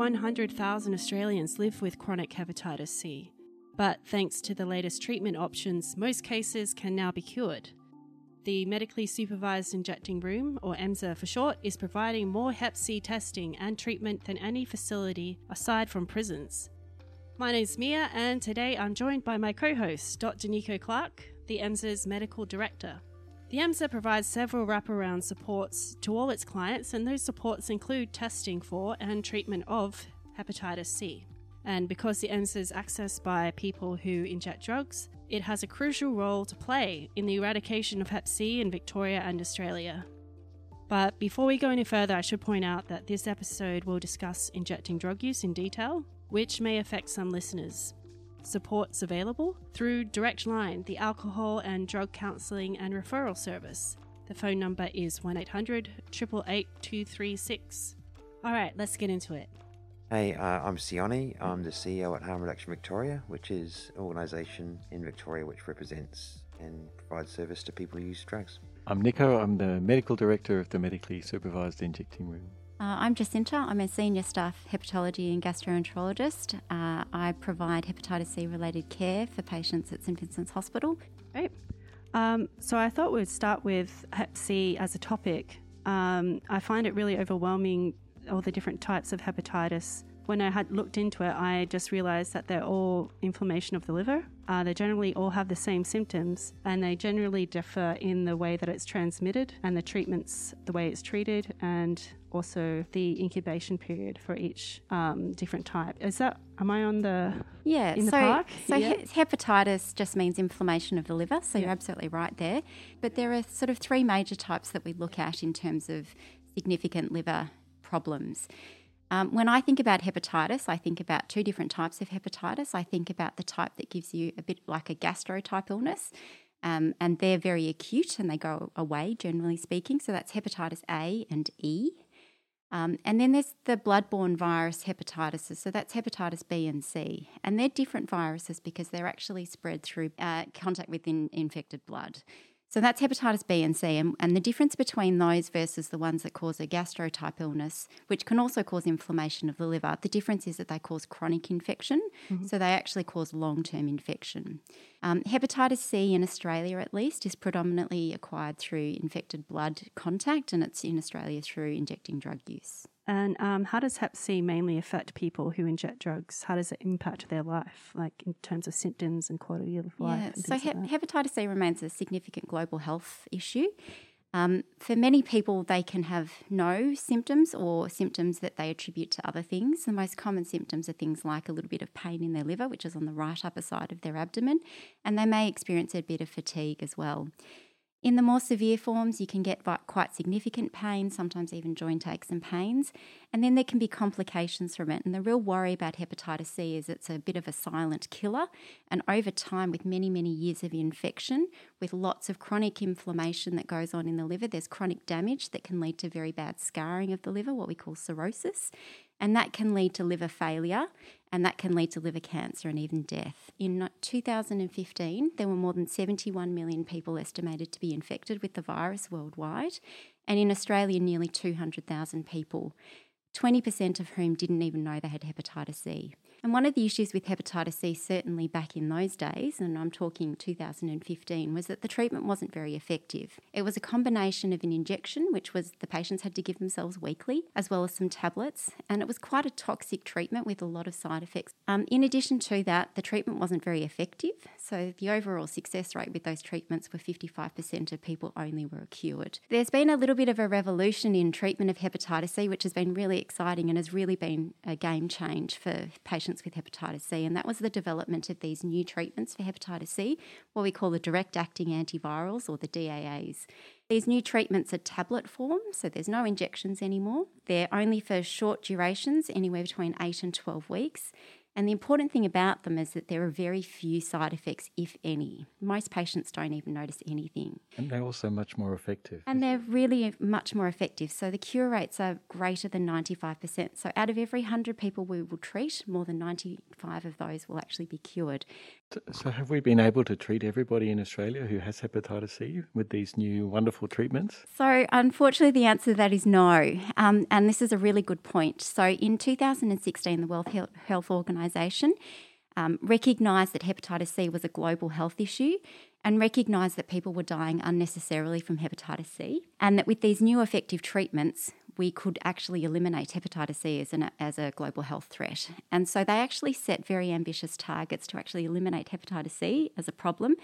More than 100,000 Australians live with chronic hepatitis C, but thanks to the latest treatment options, most cases can now be cured. The Medically Supervised Injecting Room, or MSIR for short, is providing more Hep C testing and treatment than any facility aside from prisons. My name's Mia, and today I'm joined by my co host, Dr. Nico Clark, the MSIR's medical director. The MSIR provides several wraparound supports to all its clients, and those supports include testing for and treatment of hepatitis C. And because the MSIR is accessed by people who inject drugs, it has a crucial role to play in the eradication of Hep C in Victoria and Australia. But before we go any further, I should point out that this episode will discuss injecting drug use in detail, which may affect some listeners. Support's available through Direct Line, the alcohol and drug counselling and referral service. The phone number is 1 800 888 236. All right, let's get into it. Hey, uh, I'm Sione. I'm the CEO at Harm Reduction Victoria, which is an organisation in Victoria which represents and provides service to people who use drugs. I'm Nico. I'm the medical director of the medically supervised injecting room. Uh, I'm Jacinta. I'm a senior staff hepatology and gastroenterologist. Uh, I provide hepatitis C related care for patients at St Vincent's Hospital. Great. Um, so I thought we'd start with Hep C as a topic. Um, I find it really overwhelming all the different types of hepatitis. When I had looked into it, I just realized that they're all inflammation of the liver. Uh, they generally all have the same symptoms and they generally differ in the way that it's transmitted and the treatments, the way it's treated, and also the incubation period for each um, different type. Is that, am I on the, yeah, in the so, park? So yeah. he- hepatitis just means inflammation of the liver, so you're absolutely right there. But there are sort of three major types that we look at in terms of significant liver problems. Um, when I think about hepatitis, I think about two different types of hepatitis. I think about the type that gives you a bit like a gastro type illness, um, and they're very acute and they go away, generally speaking. So that's hepatitis A and E. Um, and then there's the bloodborne virus hepatitis. So that's hepatitis B and C. And they're different viruses because they're actually spread through uh, contact with in, infected blood. So that's hepatitis B and C. And, and the difference between those versus the ones that cause a gastro type illness, which can also cause inflammation of the liver, the difference is that they cause chronic infection. So they actually cause long term infection. Um, hepatitis C in Australia, at least, is predominantly acquired through infected blood contact, and it's in Australia through injecting drug use. And um, how does Hep C mainly affect people who inject drugs? How does it impact their life, like in terms of symptoms and quality of life? Yeah, so he- like hepatitis C remains a significant global health issue. Um, for many people, they can have no symptoms or symptoms that they attribute to other things. The most common symptoms are things like a little bit of pain in their liver, which is on the right upper side of their abdomen, and they may experience a bit of fatigue as well. In the more severe forms, you can get quite significant pain, sometimes even joint aches and pains, and then there can be complications from it. And the real worry about hepatitis C is it's a bit of a silent killer, and over time, with many, many years of infection, with lots of chronic inflammation that goes on in the liver, there's chronic damage that can lead to very bad scarring of the liver, what we call cirrhosis. And that can lead to liver failure and that can lead to liver cancer and even death. In 2015, there were more than 71 million people estimated to be infected with the virus worldwide, and in Australia, nearly 200,000 people. 20% of whom didn't even know they had hepatitis C. And one of the issues with hepatitis C, certainly back in those days, and I'm talking 2015, was that the treatment wasn't very effective. It was a combination of an injection, which was the patients had to give themselves weekly, as well as some tablets, and it was quite a toxic treatment with a lot of side effects. Um, in addition to that, the treatment wasn't very effective, so the overall success rate with those treatments were 55% of people only were cured. There's been a little bit of a revolution in treatment of hepatitis C, which has been really exciting and has really been a game change for patients with hepatitis C, and that was the development of these new treatments for hepatitis C, what we call the direct acting antivirals or the DAAs. These new treatments are tablet form, so there's no injections anymore. They're only for short durations, anywhere between 8 and 12 weeks. And the important thing about them is that there are very few side effects, if any. Most patients don't even notice anything. And they're also much more effective. And they're really much more effective. So the cure rates are greater than 95%. So out of every 100 people we will treat, more than 95 of those will actually be cured. So, have we been able to treat everybody in Australia who has hepatitis C with these new wonderful treatments? So, unfortunately, the answer to that is no. Um, and this is a really good point. So, in 2016, the World Health Organization um, recognised that hepatitis C was a global health issue and recognised that people were dying unnecessarily from hepatitis C, and that with these new effective treatments, we could actually eliminate hepatitis C as, an, as a global health threat. And so they actually set very ambitious targets to actually eliminate hepatitis C as a problem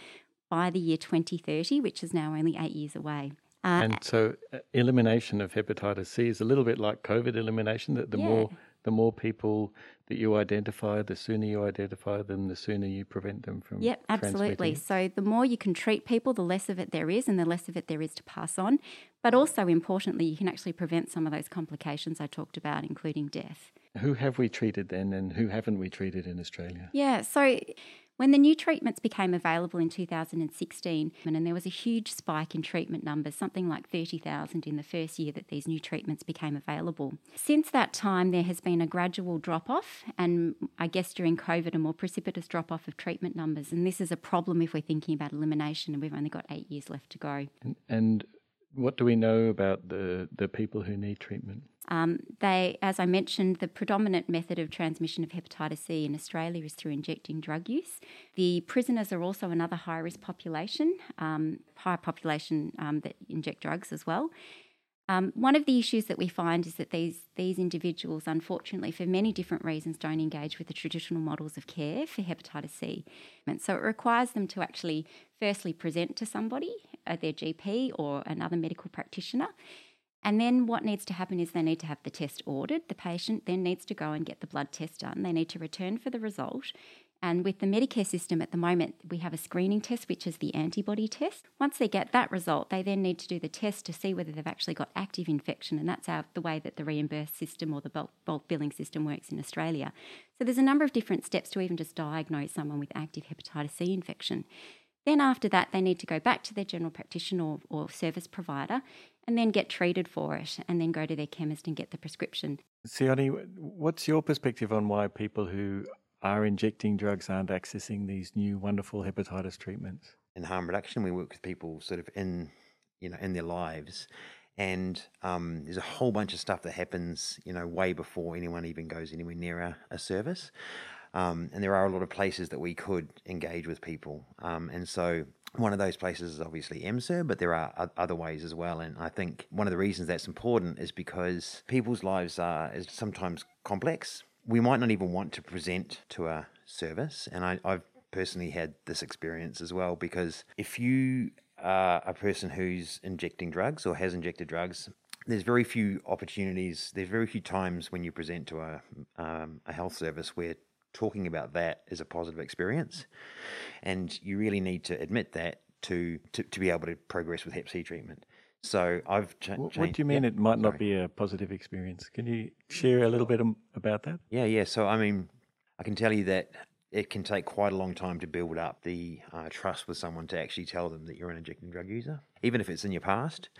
by the year 2030, which is now only eight years away. Uh, and so, uh, elimination of hepatitis C is a little bit like COVID elimination. That the yeah. more the more people that you identify, the sooner you identify them, the sooner you prevent them from. Yep, absolutely. So the more you can treat people, the less of it there is, and the less of it there is to pass on. But also importantly, you can actually prevent some of those complications I talked about, including death. Who have we treated then, and who haven't we treated in Australia? Yeah, so when the new treatments became available in 2016, and there was a huge spike in treatment numbers, something like 30,000 in the first year that these new treatments became available. Since that time, there has been a gradual drop off, and I guess during COVID, a more precipitous drop off of treatment numbers. And this is a problem if we're thinking about elimination, and we've only got eight years left to go. And, and what do we know about the, the people who need treatment? Um, they, as I mentioned, the predominant method of transmission of hepatitis C in Australia is through injecting drug use. The prisoners are also another high risk population, um, high population um, that inject drugs as well. Um, one of the issues that we find is that these these individuals, unfortunately, for many different reasons, don't engage with the traditional models of care for hepatitis C, and so it requires them to actually firstly present to somebody, uh, their GP or another medical practitioner, and then what needs to happen is they need to have the test ordered. The patient then needs to go and get the blood test done. They need to return for the result. And with the Medicare system at the moment, we have a screening test, which is the antibody test. Once they get that result, they then need to do the test to see whether they've actually got active infection. And that's how, the way that the reimbursed system or the bulk, bulk billing system works in Australia. So there's a number of different steps to even just diagnose someone with active hepatitis C infection. Then, after that, they need to go back to their general practitioner or, or, service provider and then get treated for it and then go to their chemist and get the prescription. Sione, what's your perspective on why people who are injecting drugs aren't accessing these new wonderful hepatitis treatments? In harm reduction, we work with people sort of in, you know, in their lives. And um, there's a whole bunch of stuff that happens, you know, way before anyone even goes anywhere near a, a service. Um, and there are a lot of places that we could engage with people. Um, and so one of those places is obviously MSIR, but there are other ways as well. And I think one of the reasons that's important is because people's lives are is sometimes complex. We might not even want to present to a service. And I, I've personally had this experience as well because if you are a person who's injecting drugs or has injected drugs, there's very few opportunities. There's very few times when you present to a um, a health service where talking about that is a positive experience. And you really need to admit that to, to, to be able to progress with Hep C treatment. So I've what, changed. What do you mean it might not be a positive experience? Can you share a little bit about that? Yeah, yeah. So I mean, I can tell you that it can take quite a long time to build up the uh, trust with someone to actually tell them that you're an injecting drug user, even if it's in your past.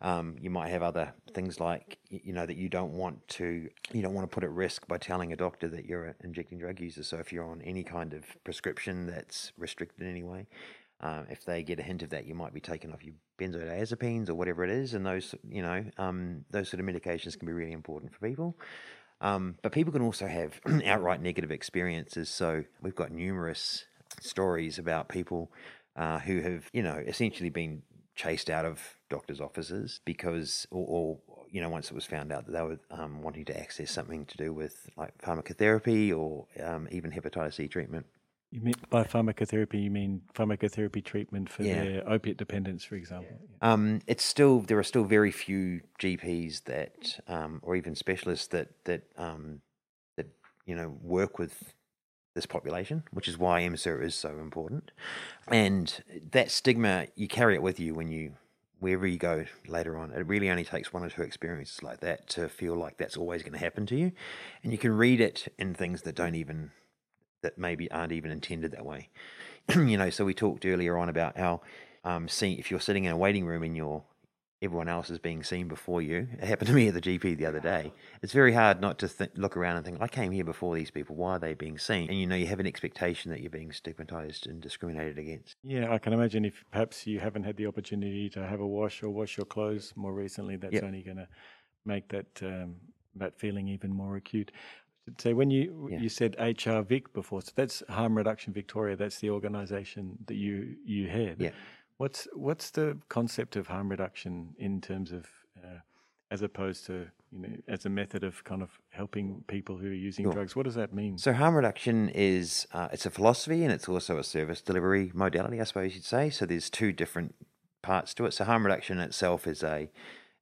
Um, you might have other things like you know that you don't want to you don't want to put at risk by telling a doctor that you're an injecting drug user. So if you're on any kind of prescription that's restricted in any way, um, if they get a hint of that, you might be taken off your benzodiazepines or whatever it is, and those you know um, those sort of medications can be really important for people. Um, but people can also have outright negative experiences. So we've got numerous stories about people uh, who have, you know, essentially been chased out of doctors' offices because, or, or you know, once it was found out that they were um, wanting to access something to do with like pharmacotherapy or um, even hepatitis C treatment. You mean by pharmacotherapy? You mean pharmacotherapy treatment for yeah. their opiate dependence, for example? Yeah. Um, it's still there are still very few GPs that, um, or even specialists that that um, that you know work with this population, which is why MSIR is so important. And that stigma, you carry it with you when you, wherever you go later on. It really only takes one or two experiences like that to feel like that's always going to happen to you. And you can read it in things that don't even, that maybe aren't even intended that way. you know, so we talked earlier on about how, um, seeing if you're sitting in a waiting room in your everyone else is being seen before you. It happened to me at the GP the other day. It's very hard not to th- look around and think, I came here before these people. Why are they being seen? And you know, you have an expectation that you're being stigmatized and discriminated against. Yeah, I can imagine if perhaps you haven't had the opportunity to have a wash or wash your clothes more recently, that's yep. only going to make that um, that feeling even more acute. So when you yeah. you said HR Vic before, so that's Harm Reduction Victoria. That's the organisation that you you head. Yeah. What's what's the concept of harm reduction in terms of uh, as opposed to you know as a method of kind of helping people who are using sure. drugs? What does that mean? So harm reduction is uh, it's a philosophy and it's also a service delivery modality, I suppose you'd say. So there's two different parts to it. So harm reduction itself is a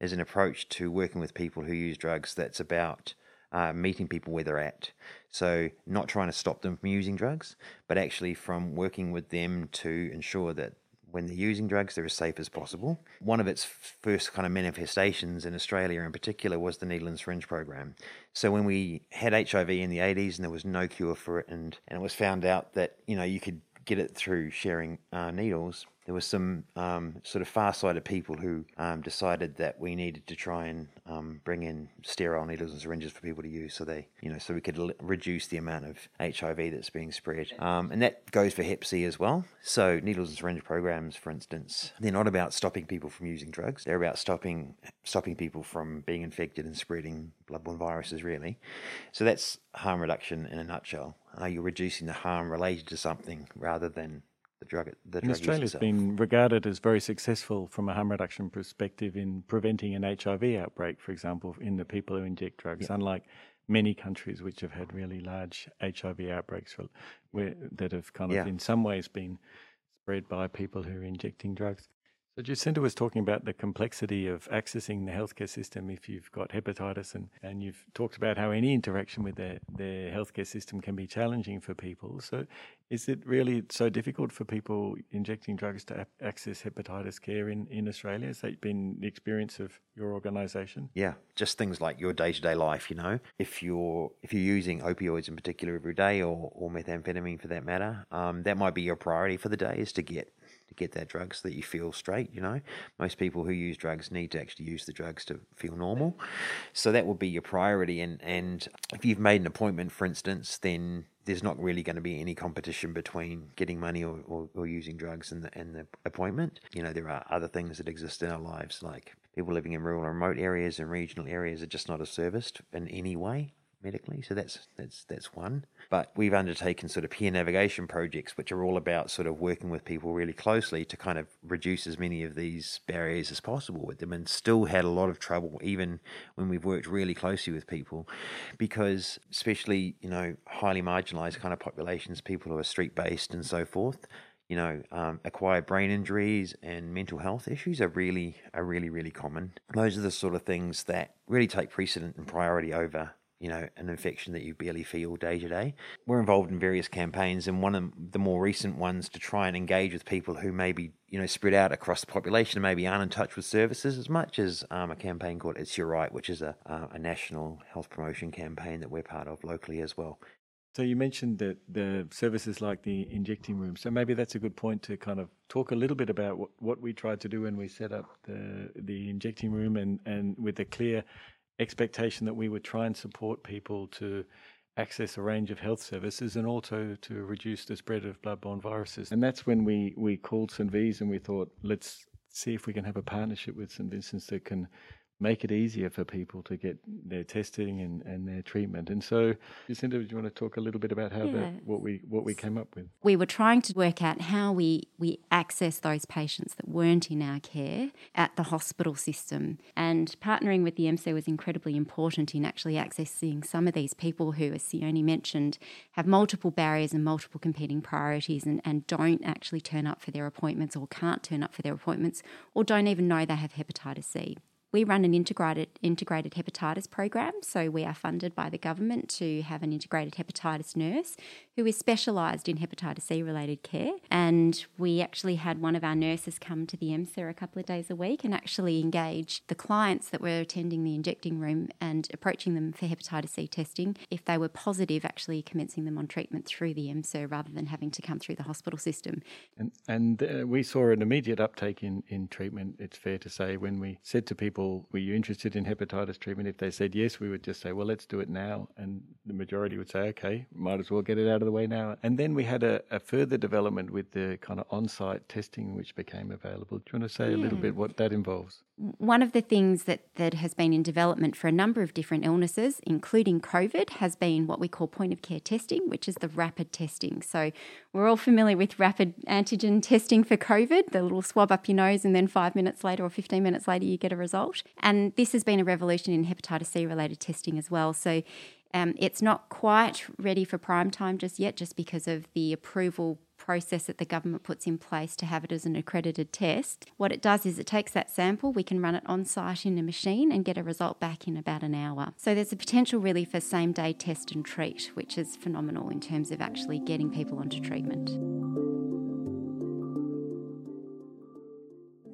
is an approach to working with people who use drugs that's about uh, meeting people where they're at. So, not trying to stop them from using drugs, but actually from working with them to ensure that when they're using drugs, they're as safe as possible. One of its first kind of manifestations in Australia, in particular, was the needle and syringe program. So when we had HIV in the 80s and there was no cure for it, and, and it was found out that you know you could get it through sharing uh, needles, there were some um, sort of far-sighted people who um, decided that we needed to try and um, bring in sterile needles and syringes for people to use, so they, you know, so we could l- reduce the amount of HIV that's being spread, um, and that goes for Hep C as well. So needles and syringe programs, for instance, they're not about stopping people from using drugs; they're about stopping stopping people from being infected and spreading bloodborne viruses, really. So that's harm reduction in a nutshell. Uh, you're reducing the harm related to something rather than drug. The and Australia's been regarded as very successful from a harm reduction perspective in preventing an HIV outbreak, for example, in the people who inject drugs, yeah. unlike many countries which have had really large HIV outbreaks where, that have kind of, yeah. in some ways, been spread by people who are injecting drugs. So Jacinta was talking about the complexity of accessing the healthcare system if you've got hepatitis, and, and you've talked about how any interaction with their, their healthcare system can be challenging for people. So is it really so difficult for people injecting drugs to access hepatitis care in, in Australia? Has that been the experience of your organisation? Yeah, just things like your day to day life. You know, if you're if you're using opioids in particular every day, or, or methamphetamine for that matter, um, that might be your priority for the day is to get to get that drug so that you feel straight. You know, most people who use drugs need to actually use the drugs to feel normal. So that would be your priority. And and if you've made an appointment, for instance, then there's not really going to be any competition between getting money or, or, or using drugs and the, and the appointment. You know, there are other things that exist in our lives, like people living in rural and remote areas and regional areas are just not as serviced in any way medically. So that's that's that's one. But we've undertaken sort of peer navigation projects, which are all about sort of working with people really closely to kind of reduce as many of these barriers as possible with them, and still had a lot of trouble even when we've worked really closely with people, because especially you know highly marginalised kind of populations, people who are street based and so forth you know, um, acquired brain injuries and mental health issues are really are really really common. Those are the sort of things that really take precedent and priority over you know, an infection that you barely feel day to day. We're involved in various campaigns, and one of the more recent ones to try and engage with people who maybe, you know, spread out across the population and maybe aren't in touch with services as much as um, a campaign called It's Your Right, which is a, uh, a national health promotion campaign that we're part of locally as well. So you mentioned that the services like the injecting room. So maybe that's a good point to kind of talk a little bit about what, what we tried to do when we set up the the injecting room and, and with a clear expectation that we would try and support people to access a range of health services and also to reduce the spread of bloodborne viruses. And that's when we, we called St. V's and we thought, let's see if we can have a partnership with St. Vincent's that can make it easier for people to get their testing and, and their treatment. And so, Jacinta, do you want to talk a little bit about how yeah. that what we what we came up with? We were trying to work out how we we access those patients that weren't in our care at the hospital system, and partnering with the MSIR was incredibly important in actually accessing some of these people who, as Sione mentioned, have multiple barriers and multiple competing priorities, and, and don't actually turn up for their appointments or can't turn up for their appointments or don't even know they have hepatitis C. We run an integrated integrated hepatitis program, so we are funded by the government to have an integrated hepatitis nurse who is specialised in hepatitis C related care. And we actually had one of our nurses come to the MSIR a couple of days a week and actually engage the clients that were attending the injecting room and approaching them for hepatitis C testing. If they were positive, actually commencing them on treatment through the MSIR rather than having to come through the hospital system. And, and uh, we saw an immediate uptake in, in treatment, it's fair to say, when we said to people, Were you interested in hepatitis treatment? If they said yes, we would just say, Well, let's do it now. And the majority would say, Okay, might as well get it out of the way now. And then we had a, a further development with the kind of on site testing which became available. Do you want to say yeah. a little bit what that involves? One of the things that, that has been in development for a number of different illnesses, including COVID, has been what we call point of care testing, which is the rapid testing. So we're all familiar with rapid antigen testing for COVID, the little swab up your nose, and then five minutes later or 15 minutes later, you get a result. And this has been a revolution in hepatitis C related testing as well. So um, it's not quite ready for prime time just yet, just because of the approval process that the government puts in place to have it as an accredited test. What it does is it takes that sample, we can run it on site in a machine and get a result back in about an hour. So there's a potential really for same day test and treat, which is phenomenal in terms of actually getting people onto treatment.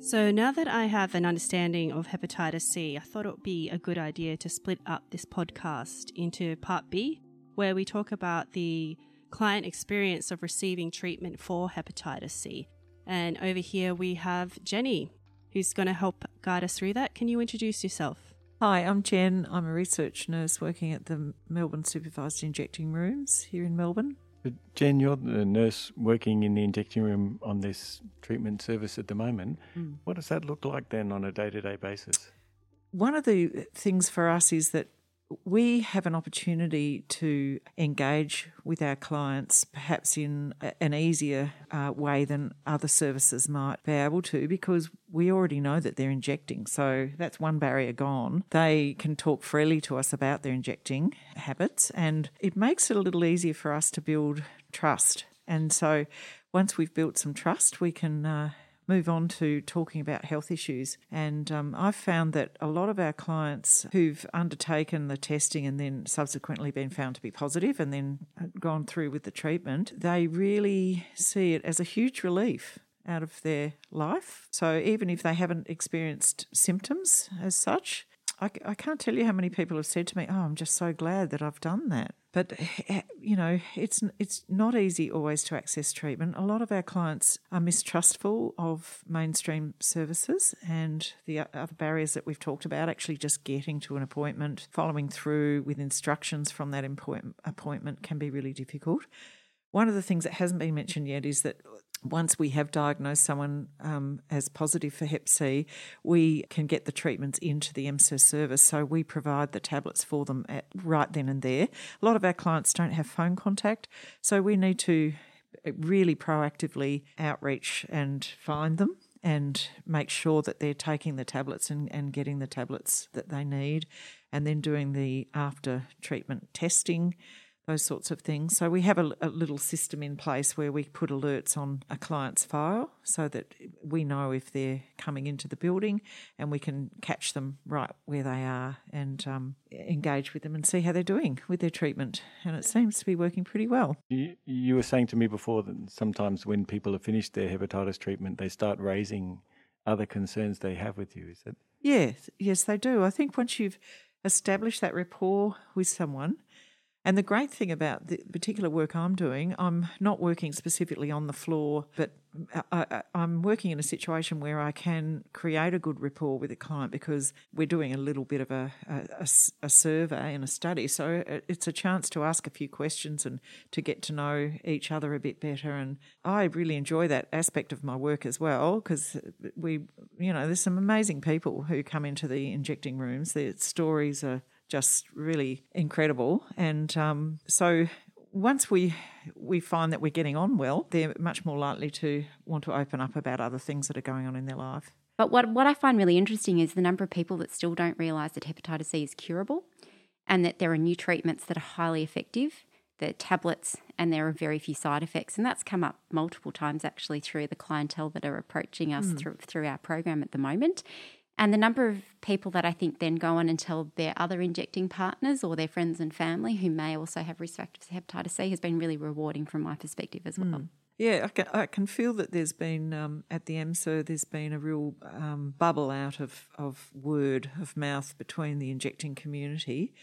So, now that I have an understanding of hepatitis C, I thought it would be a good idea to split up this podcast into part B, where we talk about the client experience of receiving treatment for hepatitis C. And over here we have Jenny, who's going to help guide us through that. Can you introduce yourself? Hi, I'm Jen. I'm a research nurse working at the Melbourne Supervised Injecting Rooms here in Melbourne. But Jen, you're the nurse working in the injecting room on this treatment service at the moment. Mm. What does that look like then on a day to day basis? One of the things for us is that we have an opportunity to engage with our clients perhaps in an easier uh, way than other services might be able to because we already know that they're injecting. So that's one barrier gone. They can talk freely to us about their injecting habits, and it makes it a little easier for us to build trust. And so once we've built some trust, we can. Uh, move on to talking about health issues. And um, I've found that a lot of our clients who've undertaken the testing and then subsequently been found to be positive and then gone through with the treatment, they really see it as a huge relief out of their life. So even if they haven't experienced symptoms as such, I, I can't tell you how many people have said to me, "Oh, I'm just so glad that I've done that." But eh, you know, it's it's not easy always to access treatment. A lot of our clients are mistrustful of mainstream services and the other barriers that we've talked about. Actually, just getting to an appointment, following through with instructions from that appointment can be really difficult. One of the things that hasn't been mentioned yet is that once we have diagnosed someone um, as positive for Hep C, we can get the treatments into the MSIR service. So we provide the tablets for them at, right then and there. A lot of our clients don't have phone contact, so we need to really proactively outreach and find them and make sure that they're taking the tablets and, and getting the tablets that they need, and then doing the after treatment testing those sorts of things. So we have a, a, little system in place where we put alerts on a client's file so that we know if they're coming into the building and we can catch them right where they are and um, engage with them and see how they're doing with their treatment. And it seems to be working pretty well. You, you were saying to me before that sometimes when people have finished their hepatitis treatment, they start raising other concerns they have with you. Is that? Yes, yes, they do. I think once you've established that rapport with someone and the great thing about the particular work I'm doing, I'm not working specifically on the floor, but uh, uh, uh, I, am working in a situation where I can create a good rapport with a client because we're doing a little bit of a, a, a, survey and a study. So it's a chance to ask a few questions and to get to know each other a bit better. And I really enjoy that aspect of my work as well because we, you know, there's some amazing people who come into the injecting rooms. Their stories are just really incredible. And um, so once we we find that we're getting on well, they're much more likely to want to open up about other things that are going on in their life. But what what I find really interesting is the number of people that still don't realise that hepatitis C is curable, and that there are new treatments that are highly effective. The tablets, and there are very few side effects, and that's come up multiple times actually through the clientele that are approaching us mm. through through our program at the moment. And the number of people that I think then go on and tell their other injecting partners or their friends and family who may also have risk factors for hepatitis C has been really rewarding from my perspective as well. Mm. Yeah, I can, I can feel that there's been um, at the MSIR there's been a real um, bubble out of, of word of mouth between the injecting community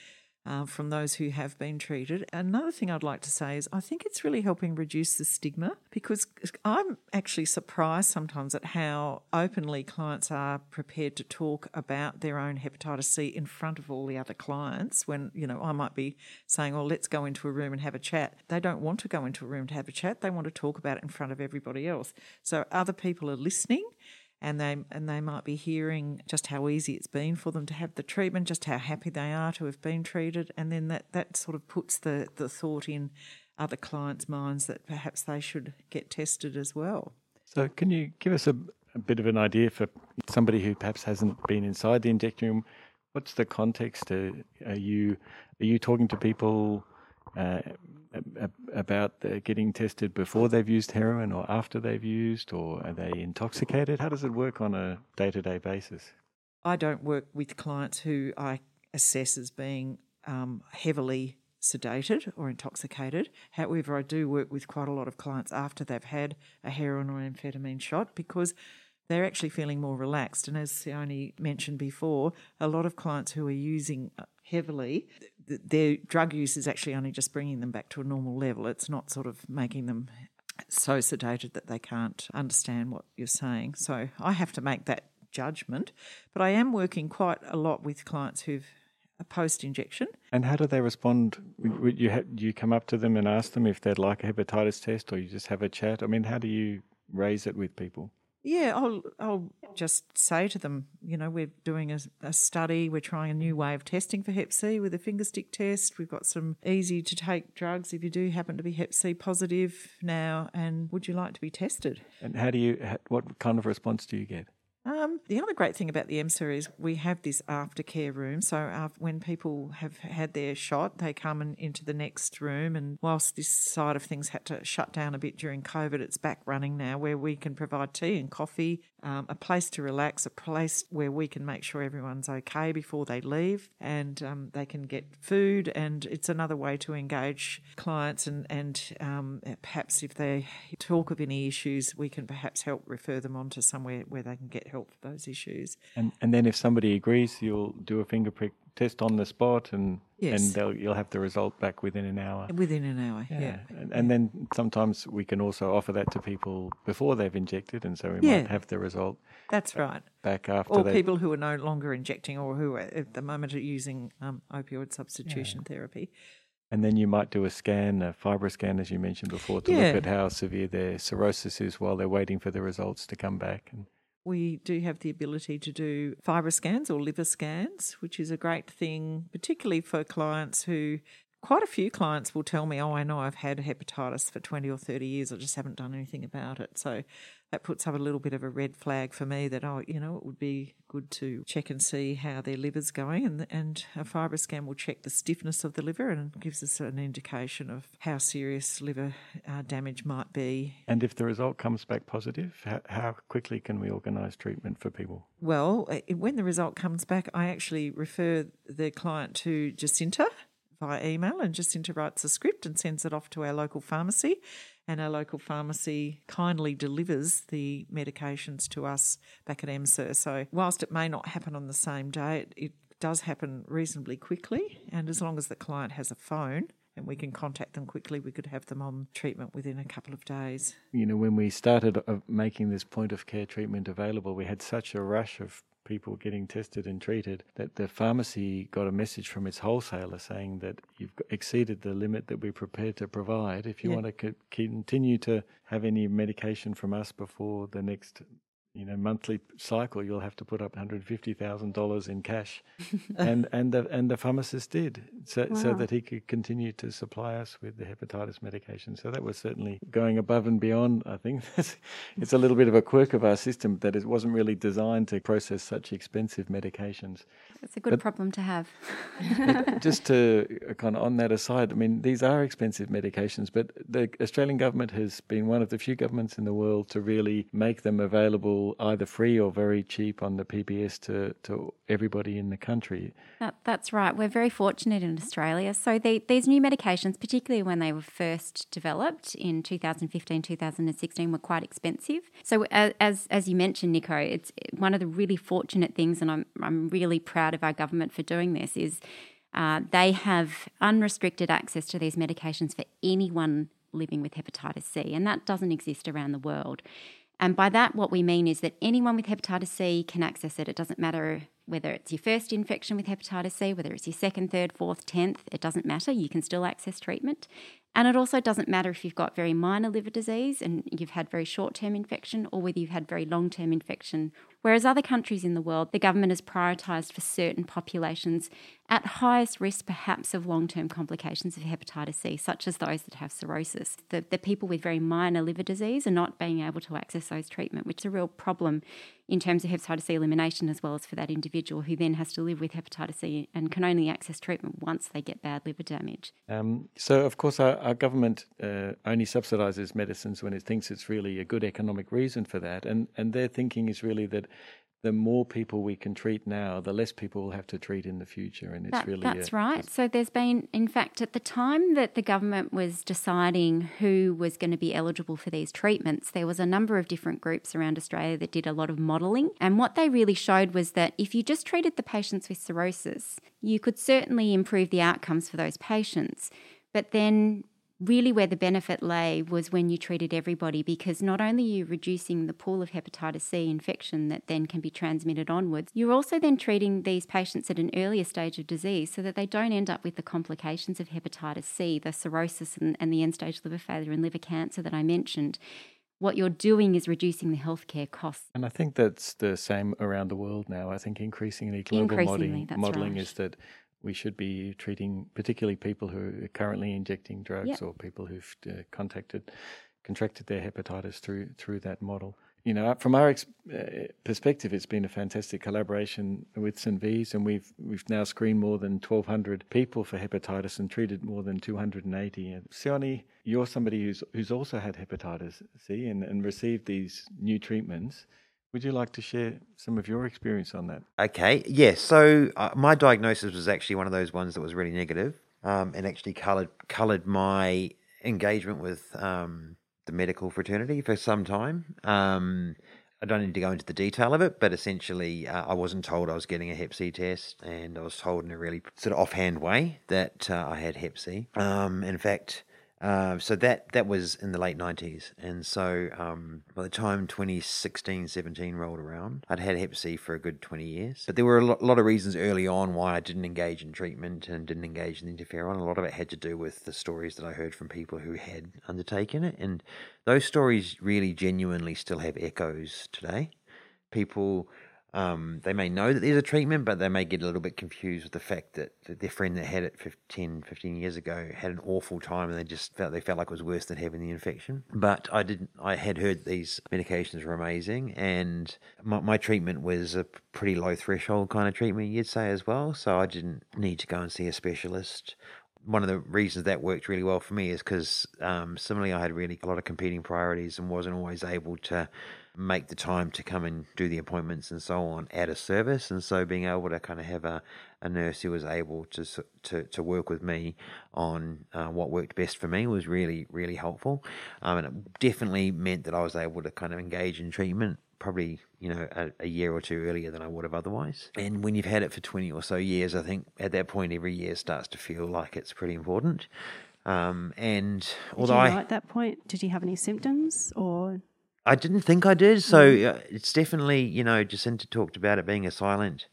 uh, from those who have been treated. Another thing I'd like to say is I think it's really helping reduce the stigma because I'm actually surprised sometimes at how openly clients are prepared to talk about their own hepatitis C in front of all the other clients. When, you know, I might be saying, oh, let's go into a room and have a chat. They don't want to go into a room to have a chat, they want to talk about it in front of everybody else. So other people are listening and they and they might be hearing just how easy it's been for them to have the treatment, just how happy they are to have been treated, and then that, that sort of puts the, the thought in other clients' minds that perhaps they should get tested as well. So, can you give us a, a bit of an idea for somebody who perhaps hasn't been inside the injecting room? What's the context? Are you are you talking to people? Uh, about getting tested before they've used heroin or after they've used, or are they intoxicated? How does it work on a day to day basis? I don't work with clients who I assess as being um, heavily sedated or intoxicated. However, I do work with quite a lot of clients after they've had a heroin or amphetamine shot because they're actually feeling more relaxed. And as Sione mentioned before, a lot of clients who are using heavily, their drug use is actually only just bringing them back to a normal level. It's not sort of making them so sedated that they can't understand what you're saying. So I have to make that judgment. But I am working quite a lot with clients who've a post injection. And how do they respond? You ha- you come up to them and ask them if they'd like a hepatitis test, or you just have a chat? I mean, how do you raise it with people? Yeah, I'll I'll just say to them, you know, we're doing a, a, study. We're trying a new way of testing for Hep C with a finger stick test. We've got some easy to take drugs if you do happen to be Hep C positive now. And would you like to be tested? And how do you? What kind of response do you get? Um, the other great thing about the MSIR is we have this aftercare room. So uh, when people have had their shot, they come in, into the next room. And whilst this side of things had to shut down a bit during COVID, it's back running now where we can provide tea and coffee, um, a place to relax, a place where we can make sure everyone's okay before they leave and um, they can get food. And it's another way to engage clients. And, and um, perhaps if they talk of any issues, we can perhaps help refer them on to somewhere where they can get help for those issues. And and then if somebody agrees, you'll do a finger prick test on the spot, and yes. and you'll have the result back within an hour. Within an hour, yeah. yeah. And, and, then sometimes we can also offer that to people before they've injected, and so we yeah. might have the result. That's right. Back after, or people who are no longer injecting, or who are at the moment are using um, opioid substitution yeah. therapy. And then you might do a scan, a FibroScan, as you mentioned before, to look at how severe their cirrhosis is while they're waiting for the results to come back. And we do have the ability to do fibroscans or liver scans, which is a great thing, particularly for clients who quite a few clients will tell me, Oh, I know I've had hepatitis for 20 or 30 years, I just haven't done anything about it. So that puts up a little bit of a red flag for me that, oh, you know, it would be good to check and see how their liver's going. And, and a fibroscan will check the stiffness of the liver and gives us an indication of how serious liver uh, damage might be. And if the result comes back positive, how, how quickly can we organise treatment for people? Well, when the result comes back, I actually refer the client to Jacinta via email, and Jacinta writes a script and sends it off to our local pharmacy. And our local pharmacy kindly delivers the medications to us back at MSIR. So, whilst it may not happen on the same day, it, it does happen reasonably quickly. And as long as the client has a phone, and we can contact them quickly. We could have them on treatment within a couple of days. You know, when we started uh, making this point of care treatment available, we had such a rush of people getting tested and treated that the pharmacy got a message from its wholesaler saying that you've exceeded the limit that we're prepared to provide. If you yeah. want to continue to have any medication from us before the next you know monthly cycle you'll have to put up $150,000 in cash. And and the and the pharmacist did so wow. so that he could continue to supply us with the hepatitis medication. So that was certainly going above and beyond I think. It's a little bit of a quirk of our system that it wasn't really designed to process such expensive medications. It's a good but, problem to have. Just to uh, kind of on that aside I mean these are expensive medications but the Australian government has been one of the few governments in the world to really make them available either free or very cheap on the PBS to, to everybody in the country. That, that's right. We're very fortunate in Australia. So the, these new medications, particularly when they were first developed in 2015, 2016, were quite expensive. So as as you mentioned, Nico, it's one of the really fortunate things, and I'm I'm really proud of our government for doing this. Is uh, they have unrestricted access to these medications for anyone living with hepatitis C, and that doesn't exist around the world. And by that, what we mean is that anyone with hepatitis C can access it. It doesn't matter whether it's your first infection with hepatitis C, whether it's your second, third, fourth, tenth, it doesn't matter. You can still access treatment. And it also doesn't matter if you've got very minor liver disease and you've had very short term infection or whether you've had very long term infection. Whereas other countries in the world, the government has prioritised for certain populations at highest risk, perhaps, of long term complications of hepatitis C, such as those that have cirrhosis. The, the people with very minor liver disease are not being able to access those treatment, which is a real problem in terms of hepatitis C elimination, as well as for that individual who then has to live with hepatitis C and can only access treatment once they get bad liver damage. Um, so, of course, our, our government uh, only subsidises medicines when it thinks it's really a good economic reason for that, and and their thinking is really that the more people we can treat now, the less people will have to treat in the future. And it's that, really that's a, right. So there's been, in fact, at the time that the government was deciding who was going to be eligible for these treatments, there was a number of different groups around Australia that did a lot of modelling. And what they really showed was that if you just treated the patients with cirrhosis, you could certainly improve the outcomes for those patients. But then really where the benefit lay was when you treated everybody because not only are you reducing the pool of hepatitis C infection that then can be transmitted onwards, you're also then treating these patients at an earlier stage of disease so that they don't end up with the complications of hepatitis C, the cirrhosis and, and the end stage liver failure and liver cancer that I mentioned what you're doing is reducing the healthcare costs. And I think that's the same around the world now. I think increasingly global increasingly, modeling, modeling right. is that we should be treating particularly people who are currently injecting drugs yep. or people who've uh, contacted contracted their hepatitis through through that model. You know, from our ex- uh, perspective, it's been a fantastic collaboration with St V's, and we've we've now screened more than 1,200 people for hepatitis and treated more than 280. And Sione, you're somebody who's who's also had hepatitis C and, and received these new treatments. Would you like to share some of your experience on that? Okay, yes. Yeah, so uh, my diagnosis was actually one of those ones that was really negative, um, and actually coloured coloured my engagement with um, the medical fraternity for some time. Um, I don't need to go into the detail of it, but essentially, uh, I wasn't told I was getting a Hep C test, and I was told in a really sort of offhand way that uh, I had Hep C. Um, in fact, uh, so that that was in the late 90s. And so um, by the time 2016 17 rolled around, I'd had Hep C for a good 20 years. But there were a lot, lot, of reasons early on why I didn't engage in treatment and didn't engage in interferon. A lot of it had to do with the stories that I heard from people who had undertaken it. And those stories really genuinely still have echoes today. People um, they may know that there's a treatment, but they may get a little bit confused with the fact that their friend that had it 15, 15 years ago had an awful time and they just felt they felt like it was worse than having the infection. But I didn't. I had heard these medications were amazing, and my, my treatment was a pretty low threshold kind of treatment, you'd say as well. So I didn't need to go and see a specialist one of the reasons that worked really well for me is because um, similarly I had really a lot of competing priorities and wasn't always able to make the time to come and do the appointments and so on at a service. And so being able to kind of have a, a nurse who was able to to, to work with me on uh, what worked best for me was really, really helpful. Um, and it definitely meant that I was able to kind of engage in treatment probably you know a, a, year or two earlier than I would have otherwise. And when you've had it for twenty or so years, I think at that point every year starts to feel like it's pretty important. Um, and although did you know I, at that point, did you have any symptoms or I didn't think I did. So mm. it's definitely, you know, Jacinta talked about it being a silent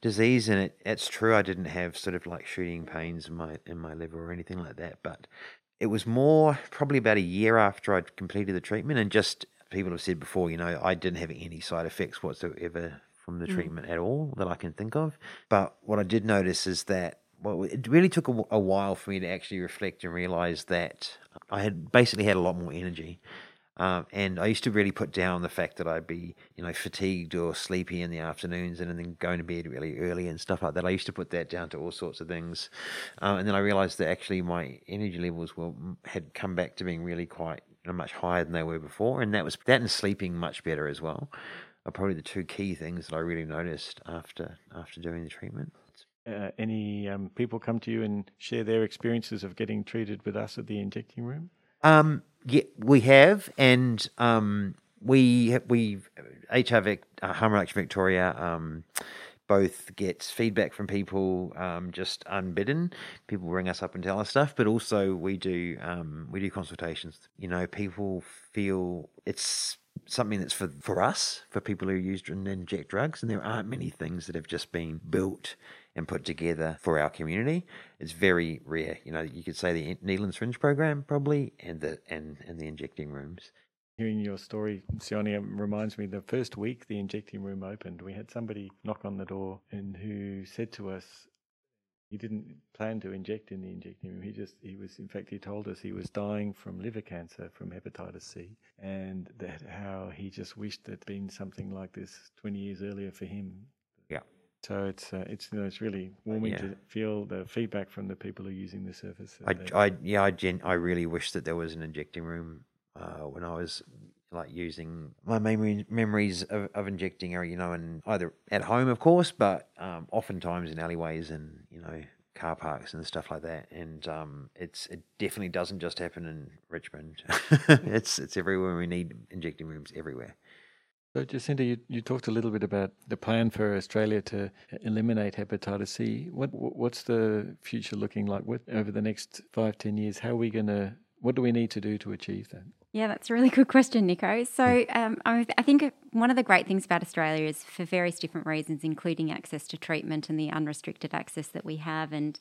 disease, and it, it's true. I didn't have sort of like shooting pains in my in my liver or anything like that, but it was more probably about a year after I'd completed the treatment, and just people have said before, you know, I didn't have any side effects whatsoever from the mm. treatment at all that I can think of. But what I did notice is that well, it really took a, a while for me to actually reflect and realize that I had basically had a lot more energy um, and I used to really put down the fact that I'd be, you know, fatigued or sleepy in the afternoons and then going to bed really early and stuff like that. I used to put that down to all sorts of things. Um, and then I realized that actually my energy levels were had come back to being really quite you know, much higher than they were before, and that was that and sleeping much better as well. Are probably the two key things that I really noticed after after doing the treatment. Uh, any um, people come to you and share their experiences of getting treated with us at the injecting room? Um, yeah, we have, and um, we we HRV uh, Harm Reduction Victoria um, both gets feedback from people um, just unbidden. People ring us up and tell us stuff, but also we do um, we do consultations. You know, people feel it's something that's for, for us, for people who use and inject drugs, and there aren't many things that have just been built and put together for our community. It's very rare. You know, you could say the needle and syringe program probably, and the and and the injecting rooms. Hearing your story, Sione, reminds me the first week the injecting room opened, we had somebody knock on the door and who said to us, he didn't plan to inject in the injecting room. He just, he was, in fact, he told us he was dying from liver cancer from hepatitis C, and that how he just wished there'd been something like this 20 years earlier for him. So it's uh, it's you know, it's really warming yeah. to feel the feedback from the people who are using the service. I, I yeah I Jen, I really wish that there was an injecting room uh, when I was like using my memory, memories of, of injecting are you know and either at home of course but um, oftentimes in alleyways and you know car parks and stuff like that and um, it's it definitely doesn't just happen in Richmond it's it's everywhere we need injecting rooms everywhere so Jacinta you, you talked a little bit about the plan for Australia to eliminate hepatitis C. What what's the future looking like? With over the next five ten years how are we going to what do we need to do to achieve that? Yeah, that's a really good question, Nico. So, um, I think one of the great things about Australia is for various different reasons, including access to treatment and the unrestricted access that we have, and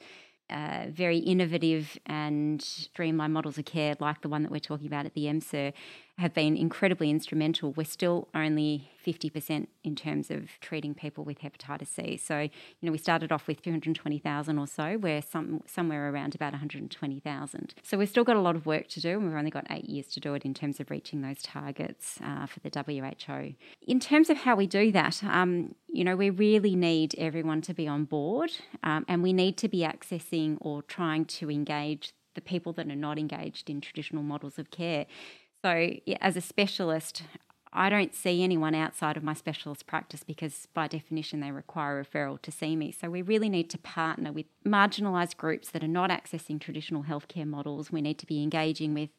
uh, very innovative and streamlined models of care, like the one that we're talking about at the MSIR, have been incredibly instrumental. We're still only 50% in terms of treating people with hepatitis C. So, you know, we started off with 220,000 or so. We're some, somewhere around about 120,000. So we've still got a lot of work to do, and we've only got eight years to do it in terms of reaching those targets uh, for the WHO. In terms of how we do that, um, you know, we really need everyone to be on board, um, and we need to be accessing or trying to engage the people that are not engaged in traditional models of care. So, as a specialist, I don't see anyone outside of my specialist practice because, by definition, they require referral to see me. So, we really need to partner with marginalised groups that are not accessing traditional healthcare models. We need to be engaging with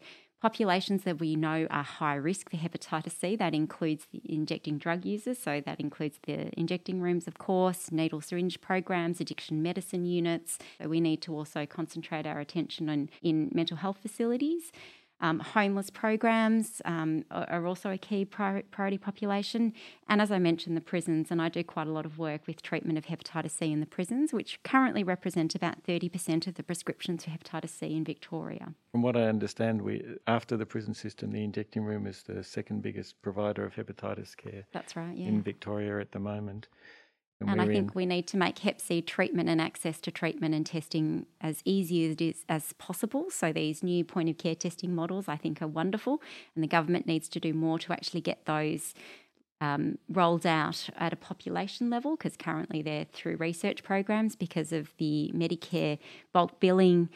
populations that we know are high risk for hepatitis C. That includes the injecting drug users, so that includes the injecting rooms, of course, needle syringe programs, addiction medicine units. So, we need to also concentrate our attention on in mental health facilities. Um, homeless programs um, are also a key priority population. And as I mentioned, the prisons, and I do quite a lot of work with treatment of hepatitis C in the prisons, which currently represent about 30% of the prescriptions for hepatitis C in Victoria. From what I understand, we after the prison system, the injecting room is the second biggest provider of hepatitis care. That's right, yeah. In Victoria at the moment. And, and I think in... we need to make Hep C treatment and access to treatment and testing as easy as it is as possible. So these new point of care testing models, I think, are wonderful, and the government needs to do more to actually get those um, rolled out at a population level because currently they're through research programs because of the Medicare bulk billing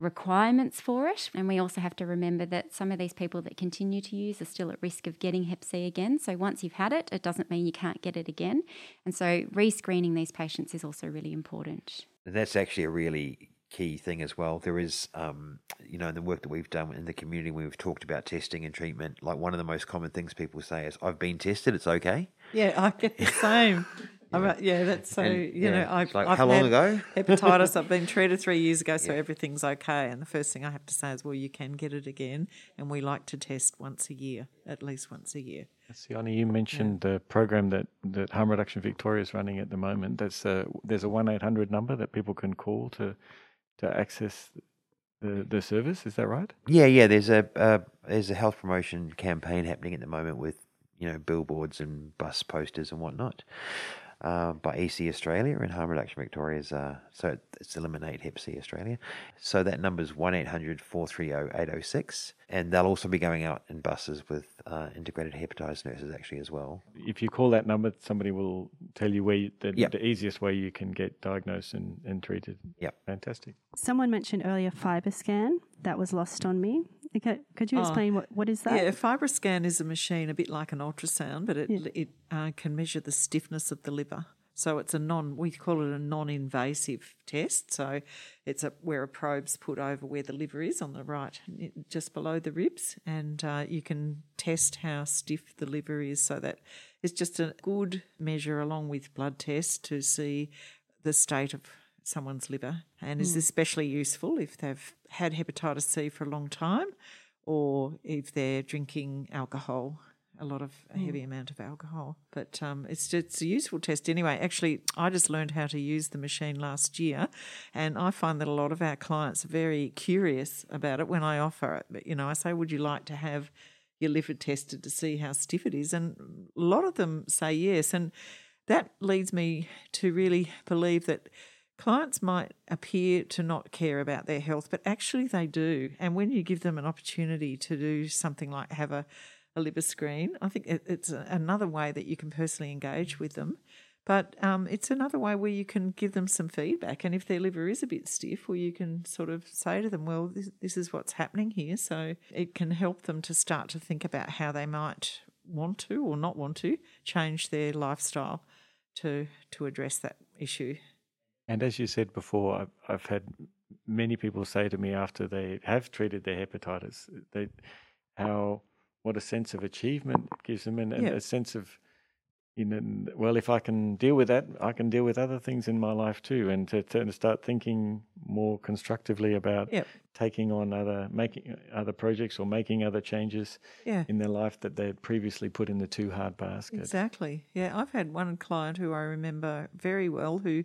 requirements for it. And we also have to remember that some of these people that continue to use are still at risk of getting Hep C again. So once you've had it, it doesn't mean you can't get it again. And so rescreening these patients is also really important. That's actually a really key thing as well. There is, um, you know, in the work that we've done in the community, we've talked about testing and treatment. Like one of the most common things people say is, "I've been tested; it's okay." Yeah, I get the same. Yeah, yeah that's so, and, you yeah. know, I've, like, I've how long ago? hepatitis. I've been treated three years ago, so yeah. everything's okay. And the first thing I have to say is, well, you can get it again. And we like to test once a year, at least once a year. Sione, you mentioned the program that, that Harm Reduction Victoria is running at the moment. There's a, there's a 1 800 number that people can call to, to access the, the service. Is that right? Yeah, yeah. There's a uh, there's a health promotion campaign happening at the moment with you know billboards and bus posters and whatnot uh, by EC Australia and Harm Reduction Victoria's, uh, so it's Eliminate Hep C Australia. So that number is 1 800 430 806. And they'll also be going out in buses with uh, integrated hepatitis nurses actually as well. If you call that number, somebody will tell you where you, the, yep. the easiest way you can get diagnosed and, and treated. Yep. Fantastic. Someone mentioned earlier FibroScan. That was lost on me. Okay, could you Oh, explain what, what is that? Yeah, a FibroScan is a machine a bit like an ultrasound, but it Yeah. it uh, can measure the stiffness of the liver. So it's a non we call it a non-invasive test. So it's a where a probe's put over where the liver is on the right, just below the ribs, and uh, you can test how stiff the liver is. So that it's just a good measure along with blood tests to see the state of someone's liver, and is especially useful if they've had hepatitis C for a long time or if they're drinking alcohol, a lot of a heavy amount of alcohol. But um, it's it's a useful test anyway. Actually, I just learned how to use the machine last year, and I find that a lot of our clients are very curious about it when I offer it. But you know, I say, would you like to have your liver tested to see how stiff it is? And a lot of them say yes, and that leads me to really believe that clients might appear to not care about their health, but actually they do. And when you give them an opportunity to do something like have a, a liver screen, I think it, it's a, another way that you can personally engage with them. But um, it's another way where you can give them some feedback. And if their liver is a bit stiff, well, you can sort of say to them, well, this, this is what's happening here. So it can help them to start to think about how they might want to or not want to change their lifestyle to to address that issue. And as you said before, I've, I've had many people say to me after they have treated their hepatitis, they how what a sense of achievement it gives them, and, and Yeah. a sense of you know, well, if I can deal with that, I can deal with other things in my life too, and to, to start thinking more constructively about Yep. taking on other making other projects or making other changes Yeah. in their life that they had previously put in the too hard basket. Exactly. Yeah, I've had one client who I remember very well who,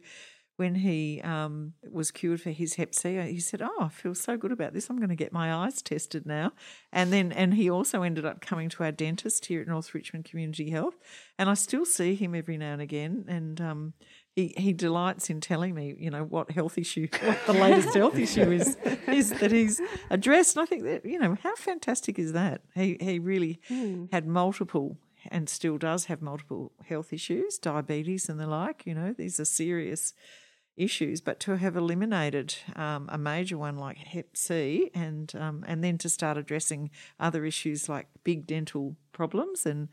when he um, was cured for his Hep C, he said, "Oh, I feel so good about this. I'm going to get my eyes tested now." And then, and he also ended up coming to our dentist here at North Richmond Community Health, and I still see him every now and again, and um, he he delights in telling me, you know, what health issue, what the latest health issue is is that he's addressed. And I think that you know how fantastic is that? He he really had multiple and still does have multiple health issues, diabetes and the like. You know, these are serious issues, but to have eliminated um, a major one like Hep C and um, and then to start addressing other issues like big dental problems and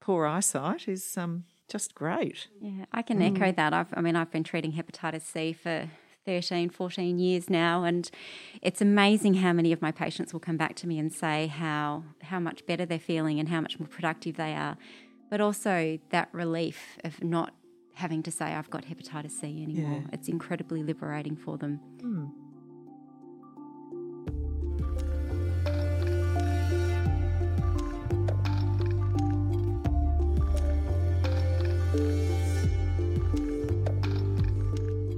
poor eyesight is um, just great. Yeah, I can echo that. I've, I mean, I've been treating hepatitis C for 13, 14 years now, and it's amazing how many of my patients will come back to me and say how how much better they're feeling and how much more productive they are, but also that relief of not having to say I've got hepatitis C anymore. Yeah. It's incredibly liberating for them. Hmm.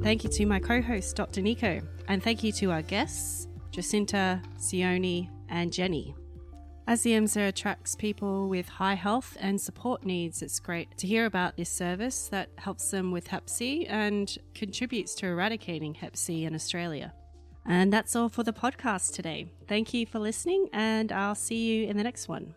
Thank you to my co host, Dr. Nico, and thank you to our guests, Jacinta, Sione, and Jenny. As the MSIR attracts people with high health and support needs, it's great to hear about this service that helps them with Hep C and contributes to eradicating Hep C in Australia. And that's all for the podcast today. Thank you for listening, and I'll see you in the next one.